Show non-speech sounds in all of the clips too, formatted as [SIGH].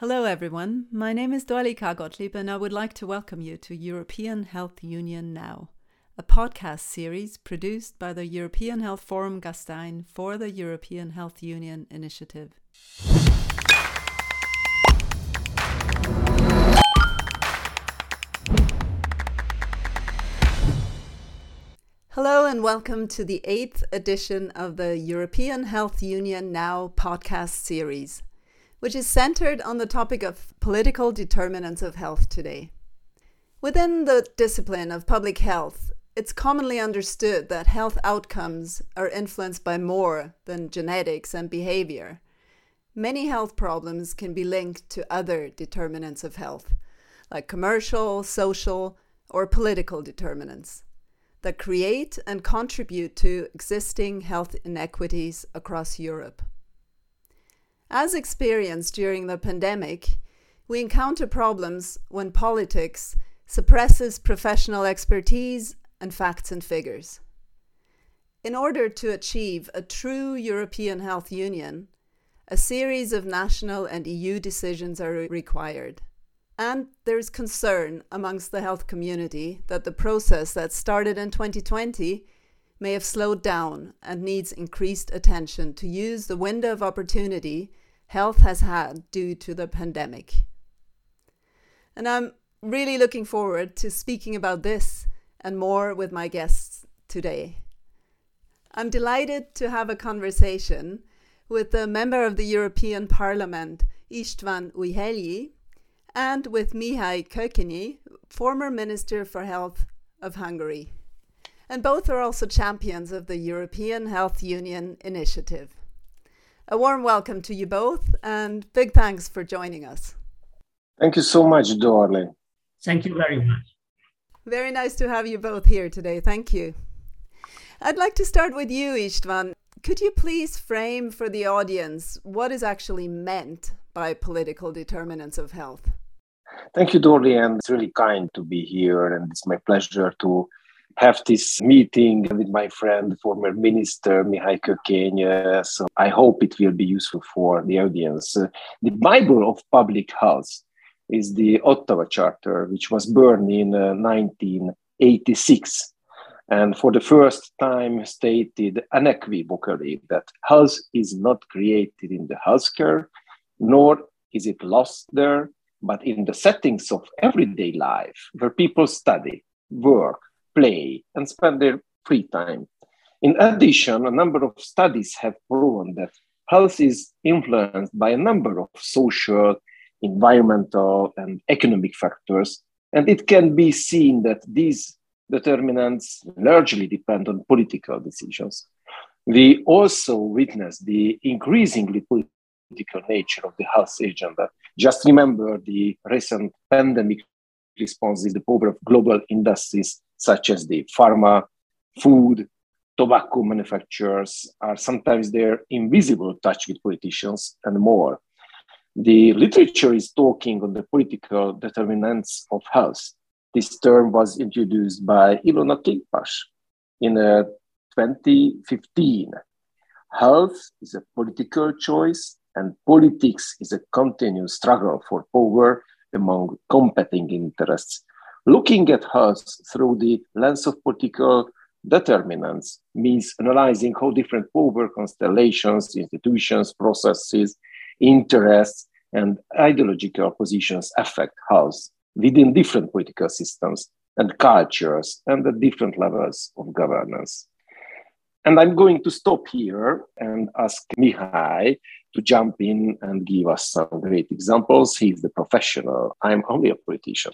Hello, everyone. My name is Dorli Kahr-Gottlieb, and I would like to welcome you to European Health Union Now, a podcast series produced by the European Health Forum Gastein for the European Health Union Initiative. Hello, and welcome to the eighth edition of the European Health Union Now podcast series which is centered on the topic of political determinants of health today. Within the discipline of public health, it's commonly understood that health outcomes are influenced by more than genetics and behavior. Many health problems can be linked to other determinants of health, like commercial, social, or political determinants, that create and contribute to existing health inequities across Europe. As experienced during the pandemic, we encounter problems when politics suppresses professional expertise and facts and figures. In order to achieve a true European health union, a series of national and EU decisions are required. And there is concern amongst the health community that the process that started in 2020 may have slowed down and needs increased attention to use the window of opportunity health has had due to the pandemic. And I'm really looking forward to speaking about this and more with my guests today. I'm delighted to have a conversation with the member of the European Parliament, István Ujhelyi, and with Mihály Kőkényi, former Minister for Health of Hungary and both are also champions of the European Health Union initiative. A warm welcome to you both and big thanks for joining us. Thank you so much, Dorli. Thank you very much. Very nice to have you both here today. Thank you. I'd like to start with you, István. Could you please frame for the audience what is actually meant by political determinants of health? Thank you, Dorli, and it's really kind to be here, and it's my pleasure to have this meeting with my friend, former minister Mihály Kökény. So I hope it will be useful for the audience. the Bible of public health is the Ottawa Charter, which was burned in 1986 uh, and for the first time stated unequivocally that health is not created in the healthcare, nor is it lost there, but in the settings of everyday life where people study, work, play, and spend their free time. In addition, a number of studies have proven that health is influenced by a number of social, environmental, and economic factors, and it can be seen that these determinants largely depend on political decisions. We also witness the increasingly political nature of the health agenda. Just remember the recent pandemic responses, the power of global industries such as the pharma, food, tobacco manufacturers are sometimes their invisible touch with politicians and more. The literature is talking on the political determinants of health. This term was introduced by Ilona Kickbusch in uh, 2015. Health is a political choice, and politics is a continuous struggle for power among competing interests Looking at health through the lens of political determinants means analyzing how different power constellations, institutions, processes, interests, and ideological positions affect health within different political systems and cultures and at different levels of governance. And I'm going to stop here and ask Mihai to jump in and give us some great examples. He's the professional. I'm only a politician.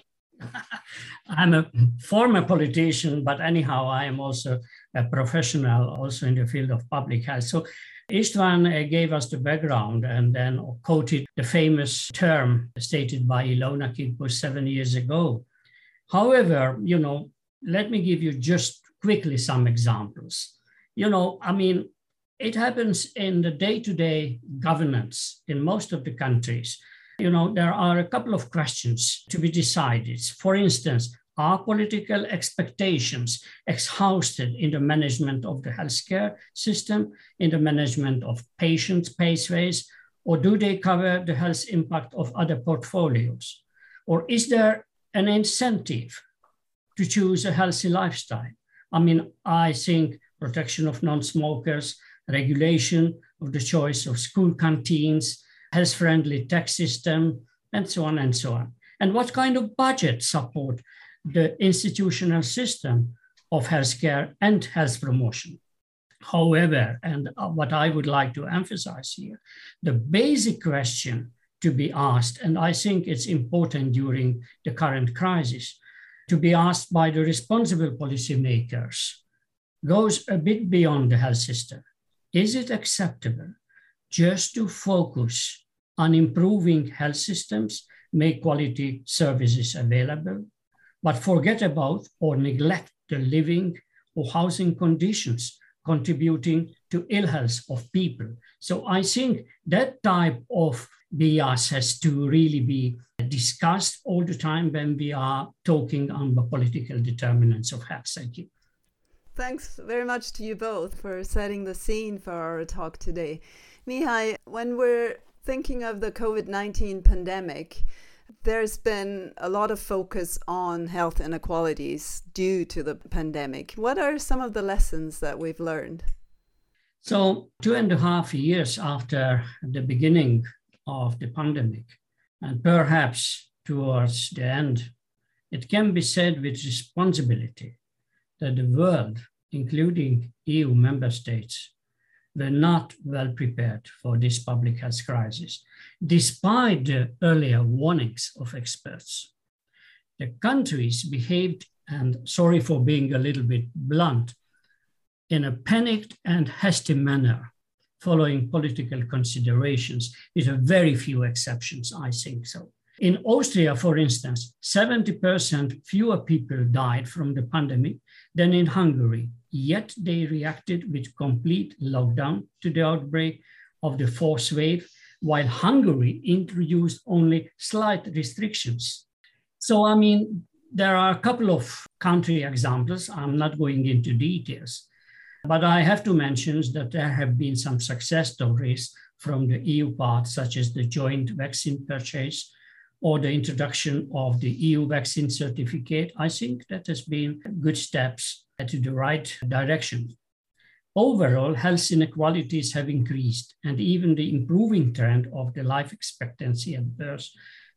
I'm a former politician, but anyhow, I am also a professional, also in the field of public health. So István uh, gave us the background and then quoted the famous term stated by Ilona Kickbusch seven years ago. However, you know, let me give you just quickly some examples. You know, I mean, it happens in the day to day governance in most of the countries you know, there are a couple of questions to be decided. For instance, are political expectations exhausted in the management of the healthcare system, in the management of patients' pathways, Or do they cover the health impact of other portfolios? Or is there an incentive to choose a healthy lifestyle? I mean, I think protection of non smokers, regulation of the choice of school canteens, health friendly tax system, and so on and so on. And what kind of budget support the institutional system of healthcare and health promotion? However, and uh, what I would like to emphasize here, the basic question to be asked, and I think it's important during the current crisis, to be asked by the responsible policymakers, goes a bit beyond the health system. Is it acceptable just to focus on improving health systems, make quality services available, but forget about or neglect the living or housing conditions contributing to ill health of people. So I think that type of bias has to really be discussed all the time when we are talking on the political determinants of health. Thank you. Thanks very much to you both for setting the scene for our talk today. Mihai, when we're thinking of the COVID 19 pandemic, there's been a lot of focus on health inequalities due to the pandemic. What are some of the lessons that we've learned? So, two and a half years after the beginning of the pandemic, and perhaps towards the end, it can be said with responsibility that the world, including EU member states, were not well prepared for this public health crisis, despite the earlier warnings of experts. The countries behaved, and sorry for being a little bit blunt, in a panicked and hasty manner, following political considerations, with very few exceptions, I think so. In Austria, for instance, 70% fewer people died from the pandemic than in Hungary, yet they reacted with complete lockdown to the outbreak of the fourth wave, while Hungary introduced only slight restrictions. So, I mean, there are a couple of country examples. I'm not going into details, but I have to mention that there have been some success stories from the EU part, such as the joint vaccine purchase or the introduction of the EU vaccine certificate, I think that has been good steps to the right direction. Overall, health inequalities have increased, and even the improving trend of the life expectancy at birth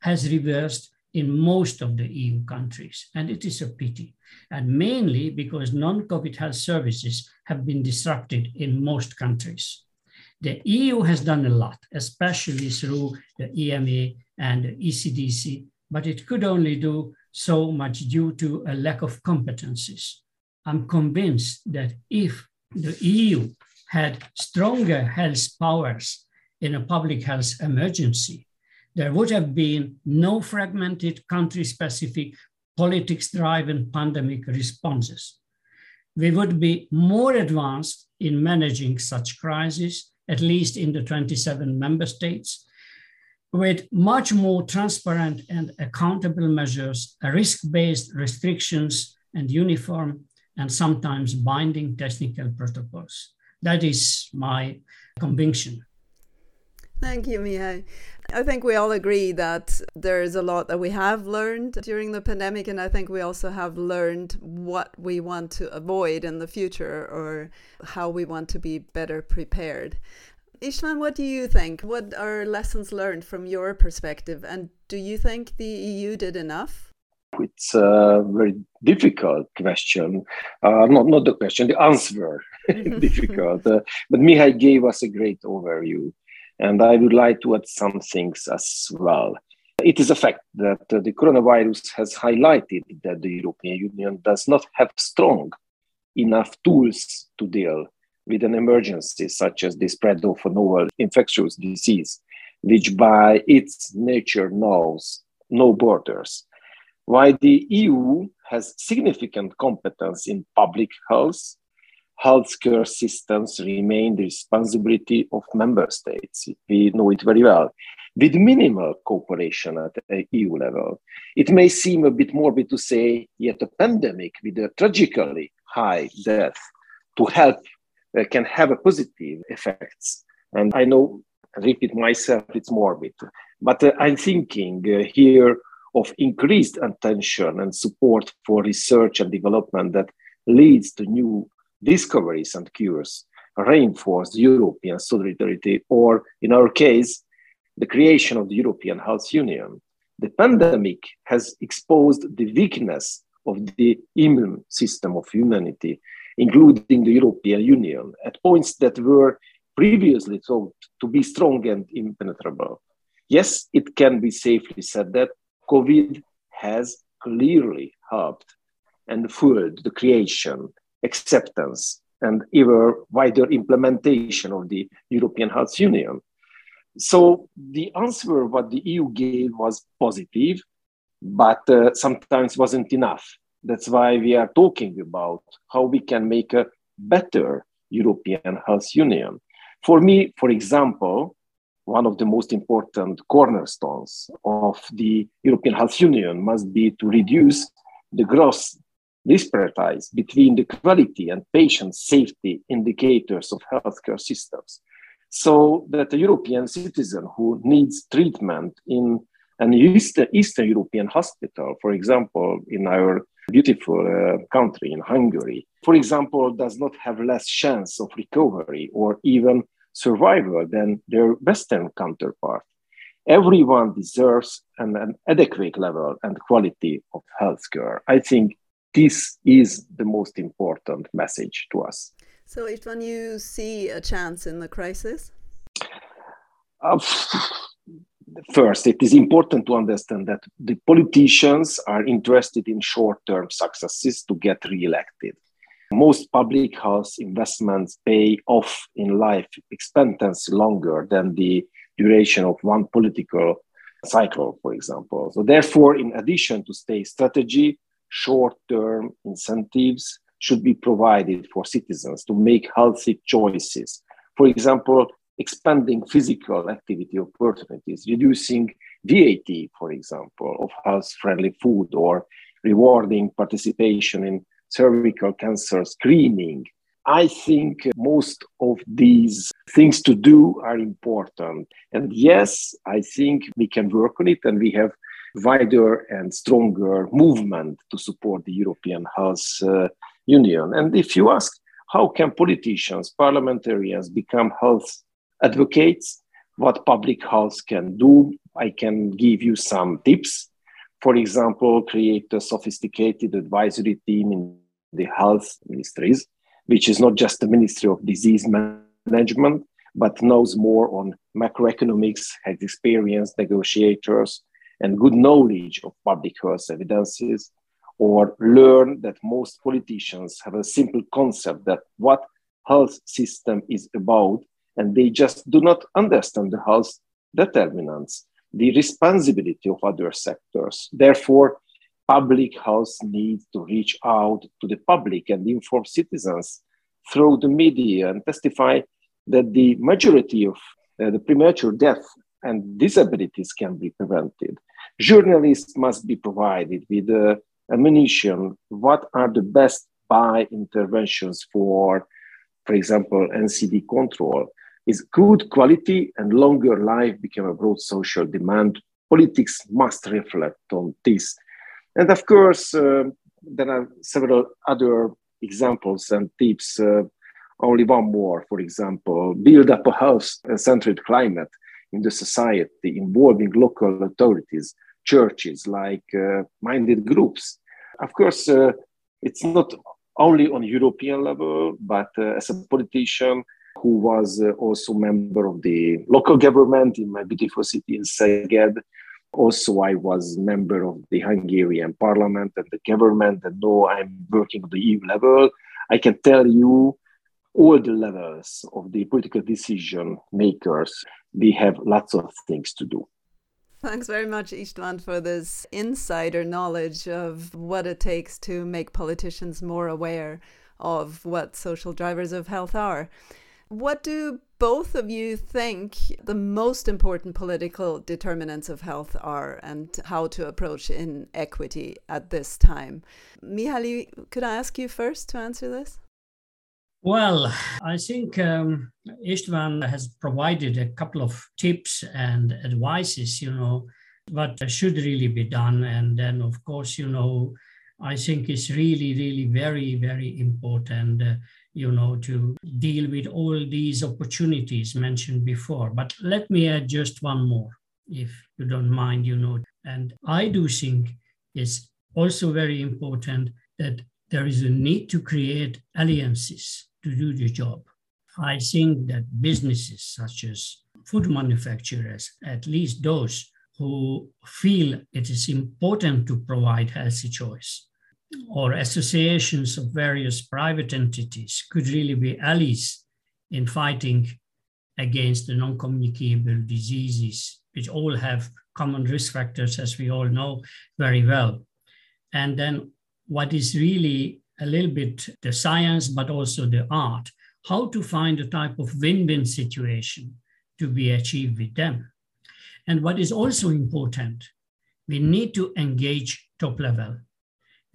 has reversed in most of the EU countries, and it is a pity, and mainly because non-COVID health services have been disrupted in most countries. The EU has done a lot, especially through the EMA and ECDC, but it could only do so much due to a lack of competencies. I'm convinced that if the EU had stronger health powers in a public health emergency, there would have been no fragmented country specific politics driven pandemic responses. We would be more advanced in managing such crises, at least in the 27 member states, with much more transparent and accountable measures, risk-based restrictions, and uniform and sometimes binding technical protocols. That is my conviction. Thank you, Mihai. I think we all agree that there is a lot that we have learned during the pandemic, and I think we also have learned what we want to avoid in the future or how we want to be better prepared. Istvan, what do you think? What are lessons learned from your perspective? And do you think the EU did enough? It's a very difficult question. Uh, not, not the question, the answer. [LAUGHS] difficult. Uh, but Mihai gave us a great overview. And I would like to add some things as well. It is a fact that uh, the coronavirus has highlighted that the European Union does not have strong enough tools to deal with an emergency such as the spread of a novel infectious disease, which by its nature knows no borders. While the EU has significant competence in public health, healthcare systems remain the responsibility of member states. We know it very well. With minimal cooperation at EU level, it may seem a bit morbid to say, yet a pandemic with a tragically high death to help can have a positive effects. And I know repeat myself, it's morbid. But uh, I'm thinking uh, here of increased attention and support for research and development that leads to new discoveries and cures, reinforce European solidarity, or in our case, the creation of the European Health Union. The pandemic has exposed the weakness of the immune system of humanity, including the European Union, at points that were previously thought to be strong and impenetrable. Yes, it can be safely said that COVID has clearly helped and fueled the creation, acceptance, and ever wider implementation of the European Health Union. So the answer what the EU gave was positive, but uh, sometimes wasn't enough. That's why we are talking about how we can make a better European Health Union. For me, for example, one of the most important cornerstones of the European Health Union must be to reduce the gross disparities between the quality and patient safety indicators of healthcare systems so that a European citizen who needs treatment in an Eastern, Eastern European hospital, for example, in our beautiful uh, country, in Hungary, for example, does not have less chance of recovery or even survival than their Western counterpart. Everyone deserves an, an adequate level and quality of healthcare. I think this is the most important message to us. So, Istvan, you see a chance in the crisis? Uh, first, it is important to understand that the politicians are interested in short term successes to get re-elected. Most public health investments pay off in life expectancy longer than the duration of one political cycle, for example. So, therefore, in addition to state strategy, short term incentives should be provided for citizens to make healthy choices. For example, expanding physical activity opportunities, reducing VAT, for example, of health friendly food, or rewarding participation in cervical cancer screening. I think most of these things to do are important. And yes, I think we can work on it and we have wider and stronger movement to support the European health uh, union. And if you ask, how can politicians, parliamentarians become health advocates? What public health can do? I can give you some tips. For example, create a sophisticated advisory team in the health ministries, which is not just the Ministry of Disease Management, but knows more on macroeconomics, has experienced negotiators, and good knowledge of public health evidences or learn that most politicians have a simple concept that what health system is about and they just do not understand the health determinants the responsibility of other sectors therefore public health needs to reach out to the public and inform citizens through the media and testify that the majority of uh, the premature death and disabilities can be prevented. Journalists must be provided with uh, ammunition, what are the best buy interventions for, for example, NCD control? Is good quality and longer life became a broad social demand? Politics must reflect on this. And of course, uh, there are several other examples and tips. Uh, only one more, for example, build up a health-centered climate in the society involving local authorities churches, like uh, minded groups. Of course, uh, it's not only on European level, but uh, as a politician who was uh, also member of the local government in my beautiful city in Szeged, also I was member of the Hungarian parliament and the government, and now I'm working at the EU level. I can tell you all the levels of the political decision makers, they have lots of things to do. Thanks very much, Istvan, for this insider knowledge of what it takes to make politicians more aware of what social drivers of health are. What do both of you think the most important political determinants of health are and how to approach inequity at this time? Mihaly, could I ask you first to answer this? Well, I think um, Istvan has provided a couple of tips and advices, you know, what should really be done. And then, of course, you know, I think it's really, really very, very important, uh, you know, to deal with all these opportunities mentioned before. But let me add just one more, if you don't mind, you know. And I do think it's also very important that there is a need to create alliances to do the job. I think that businesses such as food manufacturers, at least those who feel it is important to provide healthy choice, or associations of various private entities could really be allies in fighting against the non-communicable diseases, which all have common risk factors, as we all know very well. And then what is really a little bit the science, but also the art, how to find a type of win-win situation to be achieved with them. And what is also important, we need to engage top level.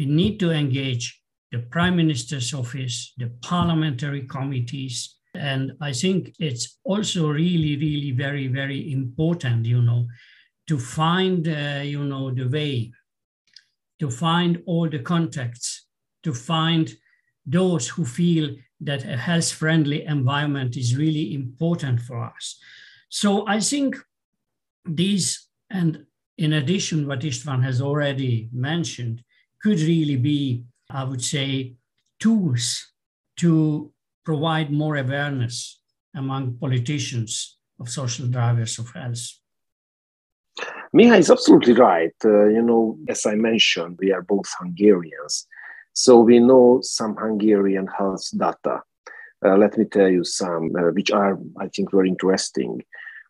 We need to engage the Prime Minister's office, the parliamentary committees. And I think it's also really, really very, very important, you know, to find, uh, you know, the way, to find all the contacts to find those who feel that a health friendly environment is really important for us. So I think these, and in addition, what Istvan has already mentioned, could really be, I would say, tools to provide more awareness among politicians of social drivers of health. Miha is absolutely right. Uh, you know, as I mentioned, we are both Hungarians. So we know some Hungarian health data. Uh, let me tell you some, uh, which are, I think, very interesting.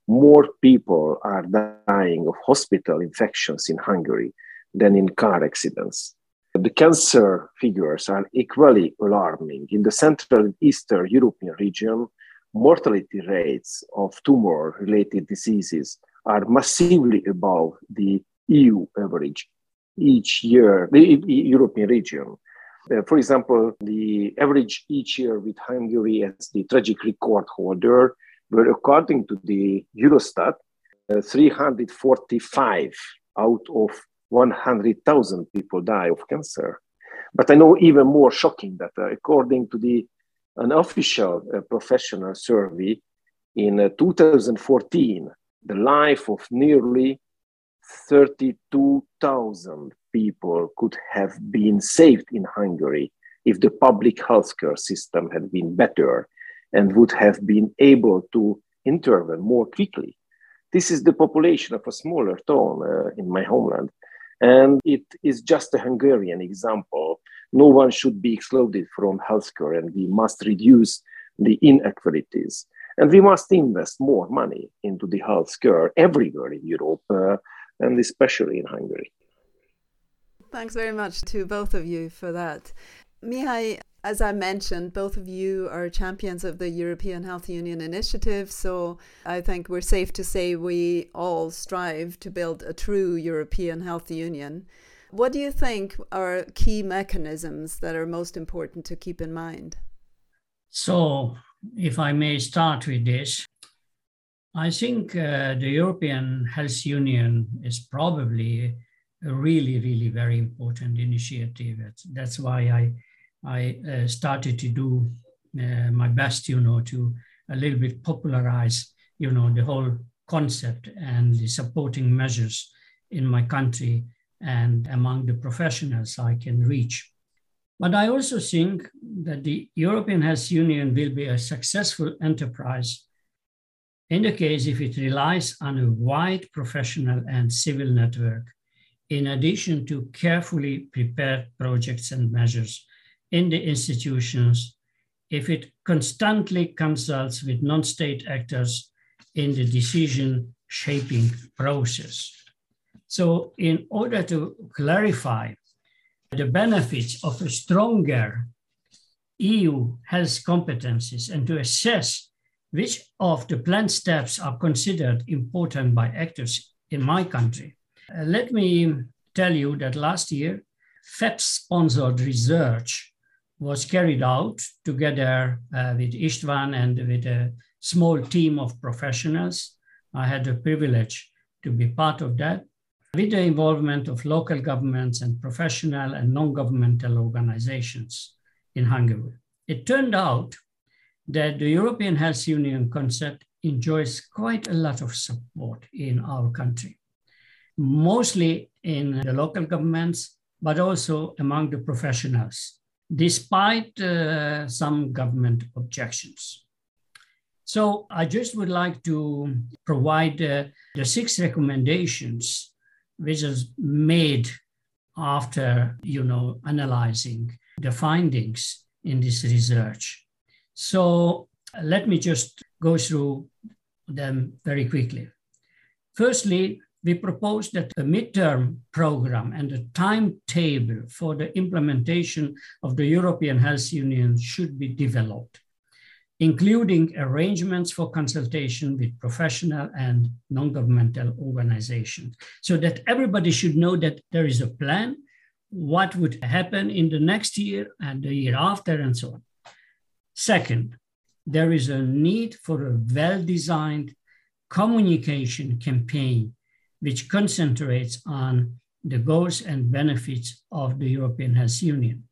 More people are dying of hospital infections in Hungary than in car accidents. The cancer figures are equally alarming. In the Central and Eastern European region, mortality rates of tumor related diseases are massively above the EU average each year, the European region. Uh, for example, the average each year with Hungary as the tragic record holder were, according to the Eurostat, uh, 345 out of 100,000 people die of cancer. But I know even more shocking that uh, according to the an official uh, professional survey in uh, 2014, the life of nearly 32,000 people could have been saved in Hungary if the public healthcare system had been better and would have been able to intervene more quickly. This is the population of a smaller town uh, in my homeland. And it is just a Hungarian example. No one should be excluded from healthcare, and we must reduce the inequalities. And we must invest more money into the healthcare everywhere in Europe, uh, and especially in Hungary. Thanks very much to both of you for that. Mihai, as I mentioned, both of you are champions of the European Health Union initiative. So I think we're safe to say we all strive to build a true European health union. What do you think are key mechanisms that are most important to keep in mind? So, if I may start with this, I think uh, the European Health Union is probably a really, really very important initiative. That's why I, I uh, started to do uh, my best, you know, to a little bit popularize, you know, the whole concept and the supporting measures in my country and among the professionals I can reach. But I also think that the European Health Union will be a successful enterprise in the case if it relies on a wide professional and civil network in addition to carefully prepared projects and measures in the institutions, if it constantly consults with non-state actors in the decision shaping process. So in order to clarify the benefits of a stronger EU health competencies and to assess which of the planned steps are considered important by actors in my country, uh, let me tell you that last year, FEPS sponsored research was carried out together uh, with Istvan and with a small team of professionals. I had the privilege to be part of that with the involvement of local governments and professional and non-governmental organizations in Hungary. It turned out that the European Health Union concept enjoys quite a lot of support in our country, mostly in the local governments, but also among the professionals, despite uh, some government objections. So I just would like to provide uh, the six recommendations which is made after you know analyzing the findings in this research. So let me just go through them very quickly. Firstly, we propose that a midterm program and a timetable for the implementation of the European Health Union should be developed, including arrangements for consultation with professional and non-governmental organizations, so that everybody should know that there is a plan, what would happen in the next year and the year after, and so on. Second, there is a need for a well-designed communication campaign which concentrates on the goals and benefits of the European Health Union.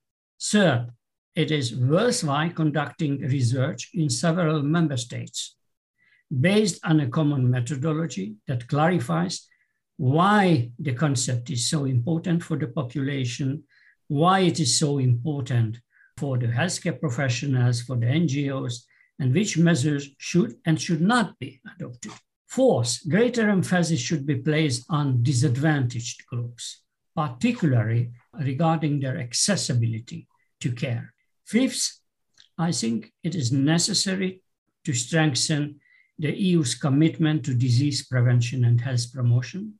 Third, it is worthwhile conducting research in several member states based on a common methodology that clarifies why the concept is so important for the population, why it is so important for the healthcare professionals, for the NGOs, and which measures should and should not be adopted. Fourth, greater emphasis should be placed on disadvantaged groups, particularly regarding their accessibility to care. Fifth, I think it is necessary to strengthen the EU's commitment to disease prevention and health promotion,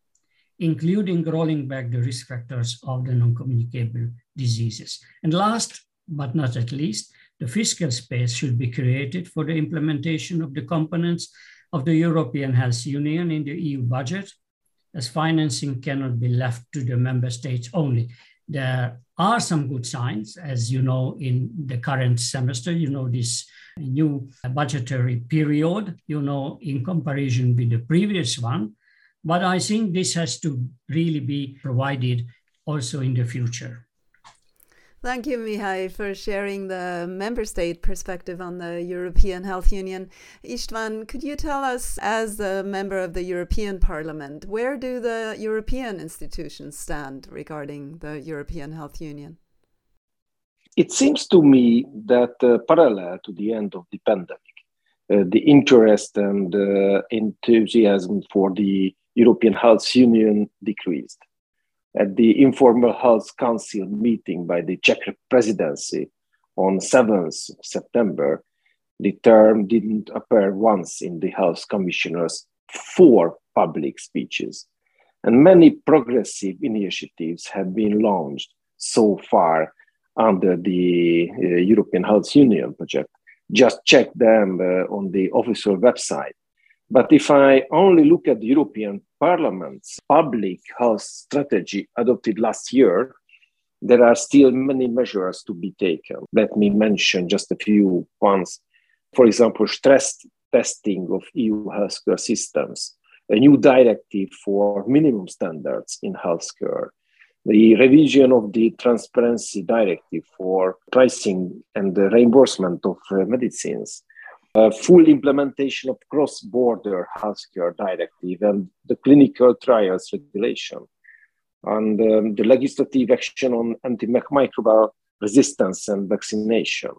including rolling back the risk factors of the non-communicable diseases. And last but not at least, the fiscal space should be created for the implementation of the components of the European Health Union in the EU budget, as financing cannot be left to the member states only. There are some good signs, as you know, in the current semester, you know, this new budgetary period, you know, in comparison with the previous one. But I think this has to really be provided also in the future. Thank you, Mihai, for sharing the member state perspective on the European Health Union. Istvan, could you tell us, as a member of the European Parliament, where do the European institutions stand regarding the European Health Union? It seems to me that uh, parallel to the end of the pandemic, uh, the interest and uh, enthusiasm for the European Health Union decreased at the informal health council meeting by the Czech presidency on 7th September, the term didn't appear once in the health commissioner's four public speeches. And many progressive initiatives have been launched so far under the uh, European Health Union project. Just check them uh, on the official website. But if I only look at the European Parliament's public health strategy adopted last year, there are still many measures to be taken. Let me mention just a few ones. For example, stress testing of EU healthcare systems, a new directive for minimum standards in healthcare, the revision of the transparency directive for pricing and the reimbursement of medicines, full implementation of cross-border healthcare directive and the clinical trials regulation, and um, the legislative action on antimicrobial resistance and vaccination,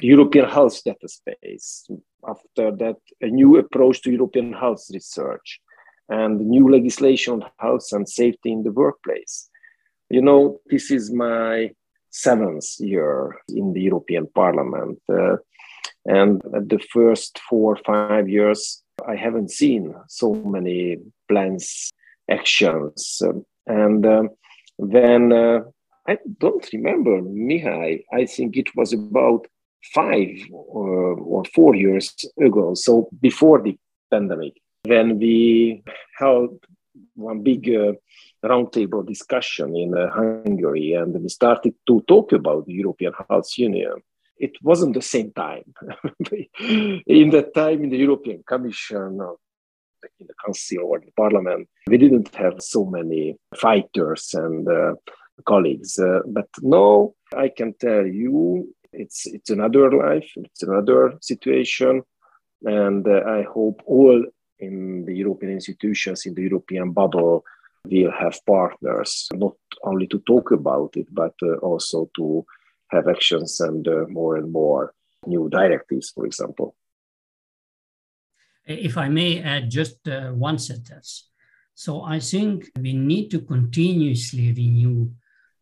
European health data space. After that, a new approach to European health research and new legislation on health and safety in the workplace. You know, this is my seventh year in the European Parliament. Uh, and the first four or five years, I haven't seen so many plans, actions. And um, then uh, I don't remember, Mihai, I think it was about five or, uh, or four years ago, so before the pandemic, when we held one big uh, roundtable discussion in uh, Hungary, and we started to talk about the European Health Union. It wasn't the same time. [LAUGHS] in that time, in the European Commission, in the Council or the Parliament, we didn't have so many fighters and uh, colleagues. Uh, but now I can tell you, it's it's another life, it's another situation, and uh, I hope all in the European institutions, in the European bubble, will have partners, not only to talk about it, but uh, also to have actions and uh, more and more new directives, for example. If I may add just uh, one sentence. So I think we need to continuously renew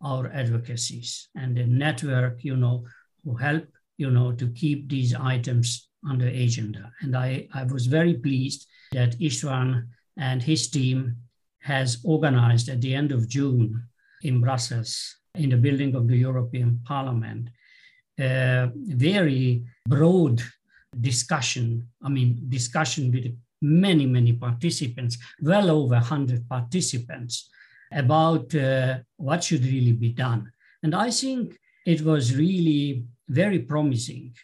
our advocacies and the network, you know, who help, you know, to keep these items on the agenda. And I, I was very pleased that Istvan and his team has organized at the end of June in Brussels, in the building of the European Parliament, a very broad discussion. I mean, discussion with many, many participants, well over 100 participants, about uh, what should really be done. And I think it was really very promising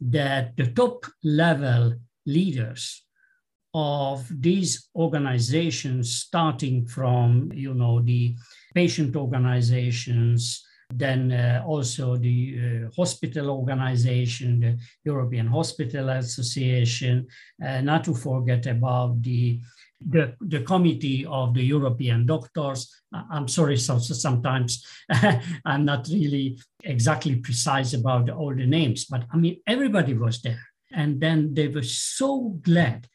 that the top level leaders of these organizations, starting from you know the patient organizations, then uh, also the uh, hospital organization, the European Hospital Association, uh, not to forget about the, the, the committee of the European doctors. I'm sorry, so, so sometimes [LAUGHS] I'm not really exactly precise about all the names, but I mean, everybody was there. And then they were so glad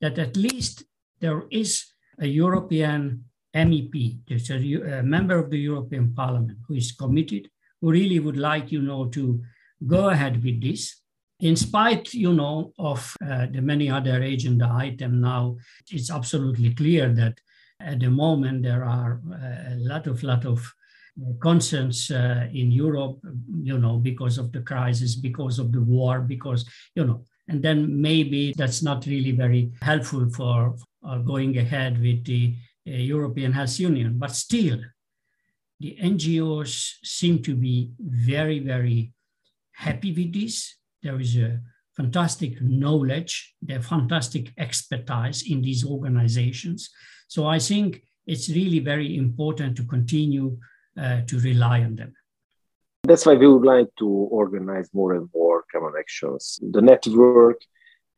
that at least there is a European MEP, there's a, a, member of the European Parliament who is committed, who really would like, you know, to go ahead with this. In spite, you know, of uh, the many other agenda items now, it's absolutely clear that at the moment there are uh, a lot of, lot of uh, concerns uh, in Europe, you know, because of the crisis, because of the war, because, you know, and then maybe that's not really very helpful for uh, going ahead with the European Health Union. But still, the NGOs seem to be very, very happy with this. There is a fantastic knowledge, there's fantastic expertise in these organizations. So I think it's really very important to continue uh, to rely on them. That's why we would like to organize more and more common actions. The network,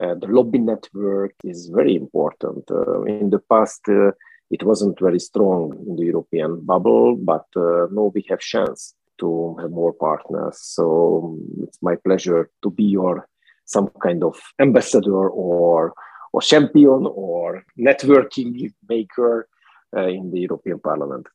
uh, the lobby network is very important. Uh, in the past, uh, it wasn't very strong in the European bubble, but uh, now we have chance to have more partners. So um, it's my pleasure to be your some kind of ambassador or or champion or networking maker uh, in the European Parliament.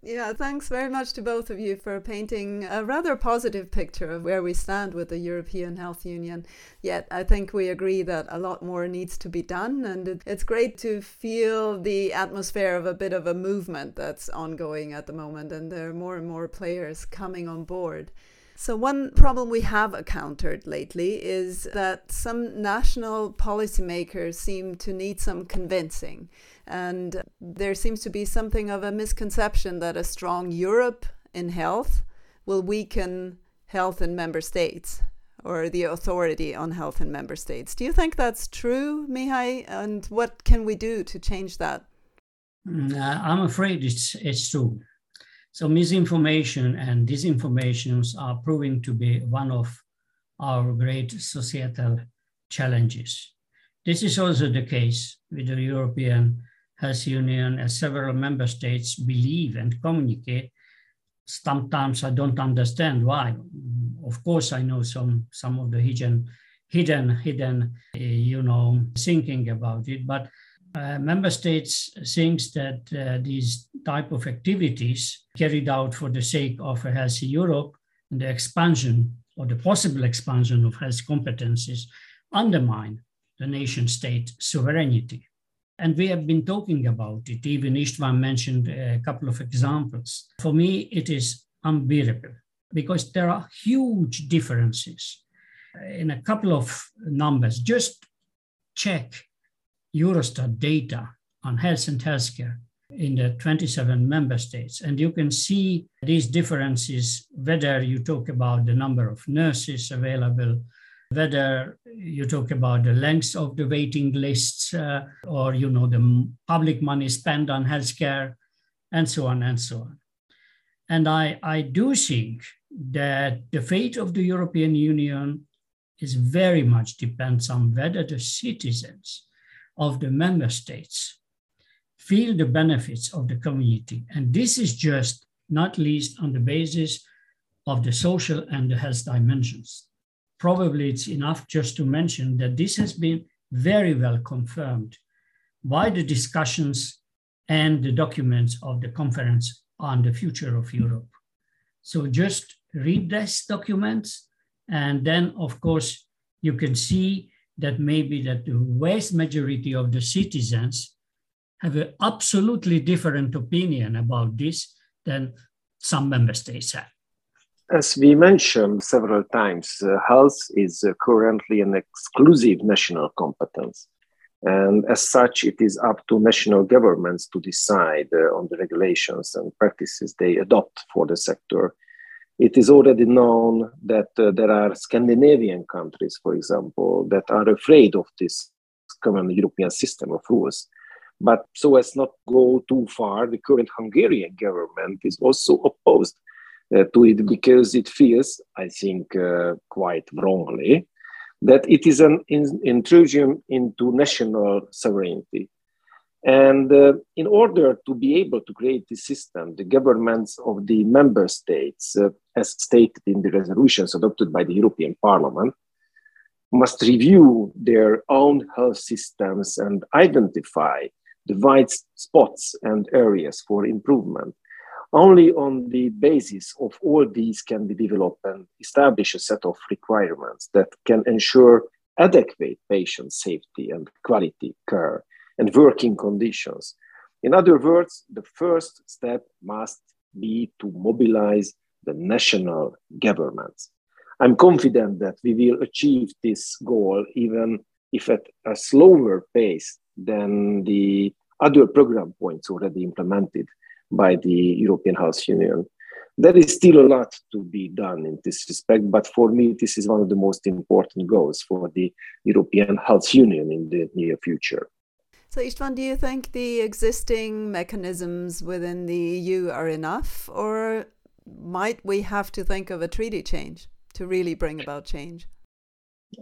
Yeah, thanks very much to both of you for painting a rather positive picture of where we stand with the European Health Union. Yet, I think we agree that a lot more needs to be done, and it's great to feel the atmosphere of a bit of a movement that's ongoing at the moment, and there are more and more players coming on board. So, one problem we have encountered lately is that some national policymakers seem to need some convincing. And there seems to be something of a misconception that a strong Europe in health will weaken health in member states or the authority on health in member states. Do you think that's true, Mihai? And what can we do to change that? Mm, uh, I'm afraid it's, it's true. So misinformation and disinformations are proving to be one of our great societal challenges. This is also the case with the European Health Union, as several member states believe and communicate. Sometimes I don't understand why. Of course, I know some some of the hidden, hidden, hidden, uh, you know, thinking about it, but uh, member states thinks that uh, these type of activities carried out for the sake of a healthy Europe and the expansion or the possible expansion of health competencies undermine the nation state sovereignty. And we have been talking about it. Even Istvan mentioned a couple of examples. For me, it is unbearable because there are huge differences in a couple of numbers. Just check Eurostat data on health and healthcare in the 27 member states. And you can see these differences, whether you talk about the number of nurses available, whether you talk about the length of the waiting lists, uh, or you know the public money spent on healthcare, and so on and so on. And I, I do think that the fate of the European Union is very much depends on whether the citizens of the member states feel the benefits of the community. And this is just not least on the basis of the social and the health dimensions. Probably it's enough just to mention that this has been very well confirmed by the discussions and the documents of the conference on the future of Europe. So just read these documents, and then of course you can see that maybe that the vast majority of the citizens have an absolutely different opinion about this than some member states have. As we mentioned several times, uh, health is uh, currently an exclusive national competence. And as such, it is up to national governments to decide uh, on the regulations and practices they adopt for the sector. It is already known that uh, there are Scandinavian countries, for example, that are afraid of this common European system of rules. But so as not to go too far, the current Hungarian government is also opposed uh, to it because it feels, I think, uh, quite wrongly, that it is an in- intrusion into national sovereignty. And uh, in order to be able to create this system, the governments of the member states, uh, as stated in the resolutions adopted by the European Parliament, must review their own health systems and identify the white spots and areas for improvement. Only on the basis of all these can be developed and establish a set of requirements that can ensure adequate patient safety and quality care and working conditions. In other words, the first step must be to mobilize the national governments. I'm confident that we will achieve this goal even if at a slower pace than the other program points already implemented by the European Health Union. There is still a lot to be done in this respect, but for me, this is one of the most important goals for the European Health Union in the near future. So, Istvan, do you think the existing mechanisms within the EU are enough, or might we have to think of a treaty change to really bring about change?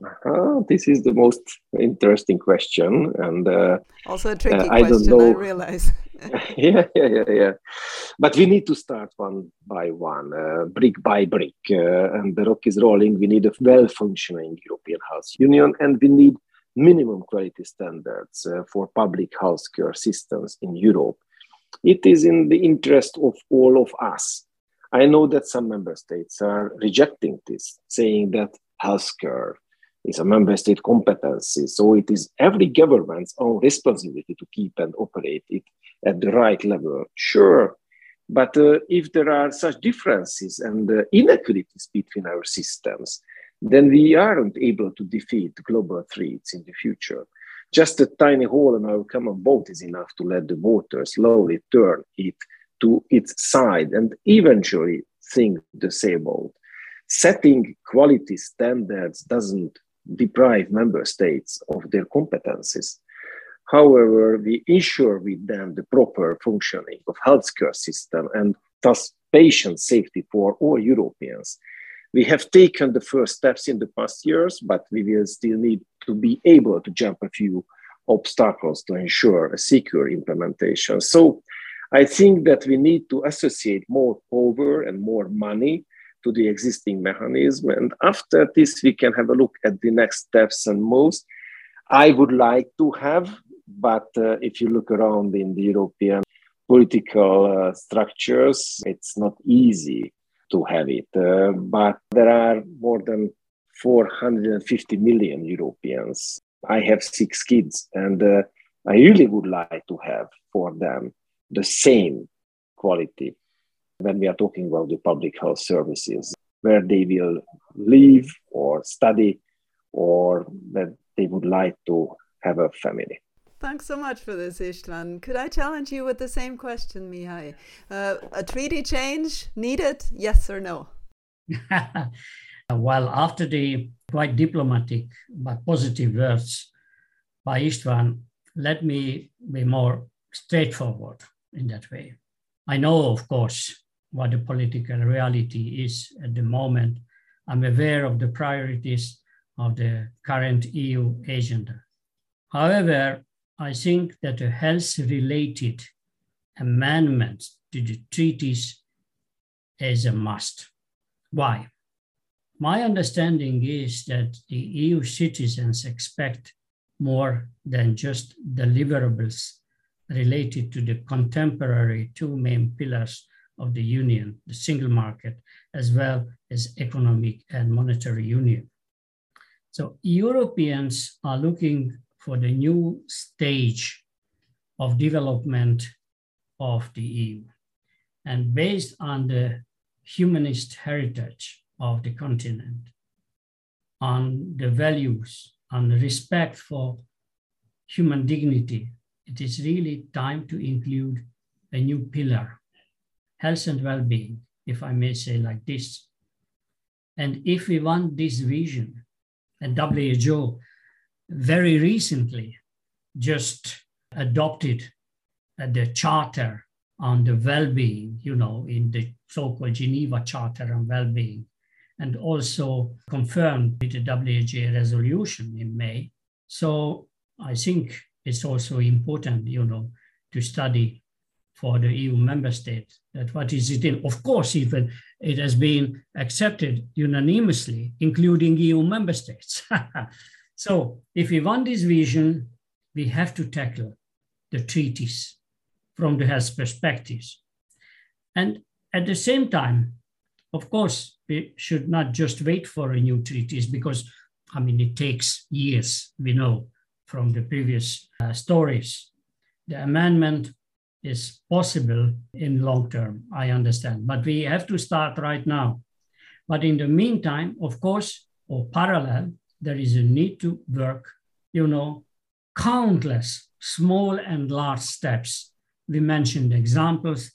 Uh, this is the most interesting question, and uh, also a tricky uh, I question. Don't know. I realize. [LAUGHS] yeah, yeah, yeah, yeah. But we need to start one by one, uh, brick by brick, uh, and the rock is rolling. We need a well-functioning European Health Union, and we need minimum quality standards uh, for public healthcare systems in Europe. It is in the interest of all of us. I know that some member states are rejecting this, saying that healthcare is a member state competency. So it is every government's own responsibility to keep and operate it at the right level. Sure. But uh, if there are such differences and uh, inequalities between our systems, then we aren't able to defeat global threats in the future. Just a tiny hole in our common boat is enough to let the water slowly turn it to its side and eventually sink the sailboat. Setting quality standards doesn't deprive member states of their competencies. However, we ensure with them the proper functioning of healthcare system and thus patient safety for all Europeans. We have taken the first steps in the past years, but we will still need to be able to jump a few obstacles to ensure a secure implementation. So I think that we need to associate more power and more money to the existing mechanism. And after this, we can have a look at the next steps and moves. I would like to have, but uh, if you look around in the European political uh, structures, it's not easy to have it. Uh, but there are more than 450 million Europeans. I have six kids, and uh, I really would like to have for them the same quality when we are talking about the public health services, where they will live or study or that they would like to have a family. Thanks so much for this, Istvan. Could I challenge you with the same question, Mihaly? Uh, a treaty change needed, yes or no? [LAUGHS] well, after the quite diplomatic but positive words by Istvan, let me be more straightforward in that way. I know, of course, what the political reality is at the moment. I'm aware of the priorities of the current EU agenda. However, I think that a health related amendment to the treaties is a must. Why? My understanding is that the EU citizens expect more than just deliverables related to the contemporary two main pillars of the union, the single market, as well as economic and monetary union. So Europeans are looking for the new stage of development of the EU. And based on the humanist heritage of the continent, on the values, on the respect for human dignity, it is really time to include a new pillar, health and well-being, if I may say like this. And if we want this vision, and WHO very recently just adopted uh, the charter on the well-being, you know, in the so-called Geneva Charter on Well-being, and also confirmed with the WHO resolution in May. So I think it's also important, you know, to study for the EU member states that what is it in. Of course, even it has been accepted unanimously, including EU member states. [LAUGHS] So if we want this vision, we have to tackle the treaties from the health perspectives. And at the same time, of course, we should not just wait for a new treaties because, I mean, it takes years, we know from the previous uh, stories. The amendment is possible in long term, I understand, but we have to start right now. But in the meantime, of course, or parallel, there is a need to work, you know, countless small and large steps. We mentioned examples.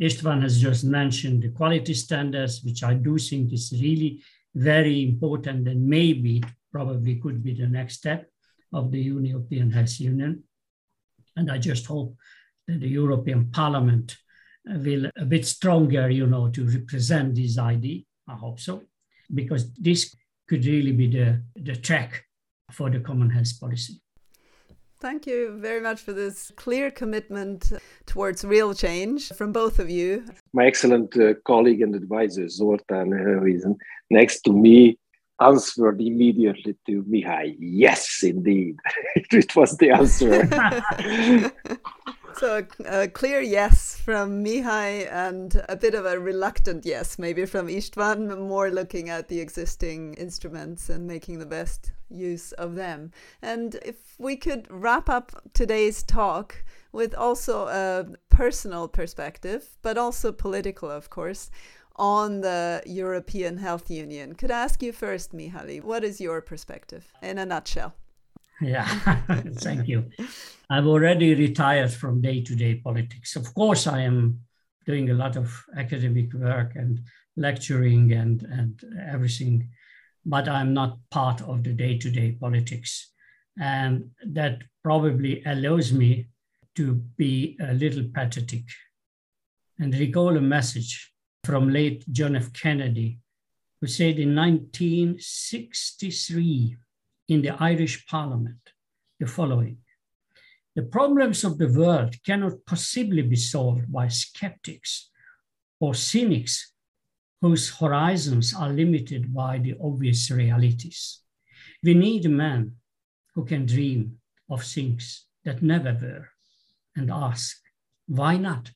Istvan has just mentioned the quality standards, which I do think is really very important and maybe probably could be the next step of the European Health Union. And I just hope that the European Parliament will a bit stronger, you know, to represent this idea. I hope so, because this could really be the, the track for the common health policy. Thank you very much for this clear commitment towards real change from both of you. My excellent uh, colleague and advisor, Zoltan, who is next to me, answered immediately to Mihaly, yes, indeed. [LAUGHS] it was the answer. [LAUGHS] So a, a, clear yes from Mihaly and a bit of a reluctant yes, maybe from Istvan, more looking at the existing instruments and making the best use of them. And if we could wrap up today's talk with also a personal perspective, but also political, of course, on the European Health Union. Could I ask you first, Mihaly, what is your perspective in a nutshell? Yeah, [LAUGHS] thank you. I've already retired from day to day politics. Of course, I am doing a lot of academic work and lecturing and, and everything, but I'm not part of the day to day politics. And that probably allows me to be a little pathetic and recall a message from late John F. Kennedy, who said in 1963 in the Irish Parliament the following The problems of the world cannot possibly be solved by skeptics or cynics whose horizons are limited by the obvious realities. We need a man who can dream of things that never were and ask, why not?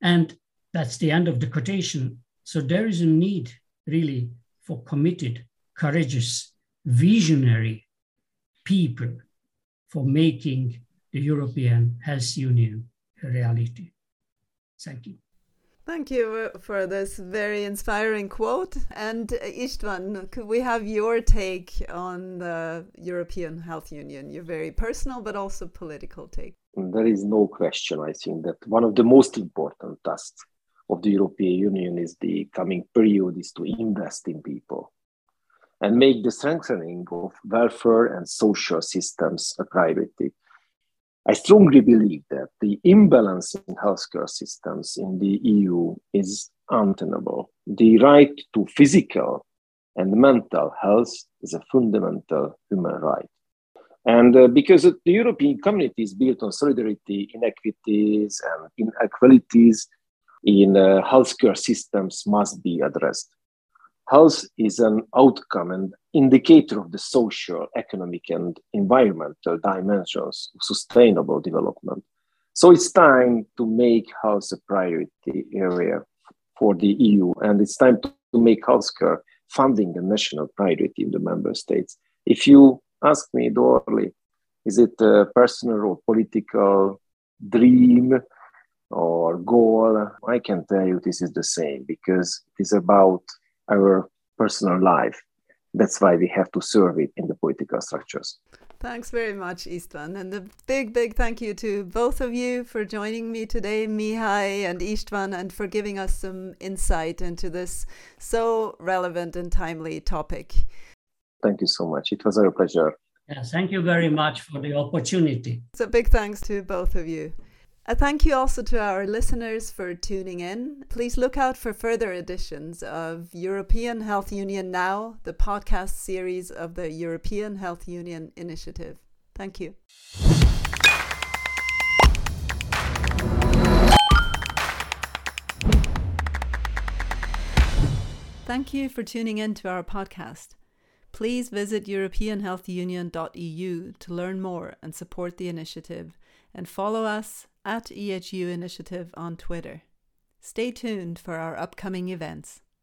And that's the end of the quotation. So there is a need really for committed, courageous, visionary people for making the European Health Union a reality. Thank you. Thank you for this very inspiring quote. And uh, Istvan, could we have your take on the European Health Union? Your very personal but also political take. There is no question, I think, that one of the most important tasks of the European Union is the coming period is to invest in people and make the strengthening of welfare and social systems a priority. I strongly believe that the imbalance in healthcare systems in the EU is untenable. The right to physical and mental health is a fundamental human right. And uh, because the European community is built on solidarity, inequities, and inequalities in uh, healthcare systems must be addressed. Health is an outcome and indicator of the social, economic, and environmental dimensions of sustainable development. So it's time to make health a priority area for the EU, and it's time to, make healthcare funding a national priority in the member states. If you ask me, Dorli, is it a personal or political dream or goal? I can tell you this is the same because it is about our personal life. That's why we have to serve it in the political structures. Thanks very much, Istvan. And a big, big thank you to both of you for joining me today, Mihaly and Istvan, and for giving us some insight into this so relevant and timely topic. Thank you so much. It was a pleasure. Yes, thank you very much for the opportunity. So, big thanks to both of you. A thank you also to our listeners for tuning in. Please look out for further editions of European Health Union Now, the podcast series of the European Health Union Initiative. Thank you. Thank you for tuning in to our podcast. Please visit europeanhealthunion.eu to learn more and support the initiative and follow us at EHU Initiative on Twitter. Stay tuned for our upcoming events.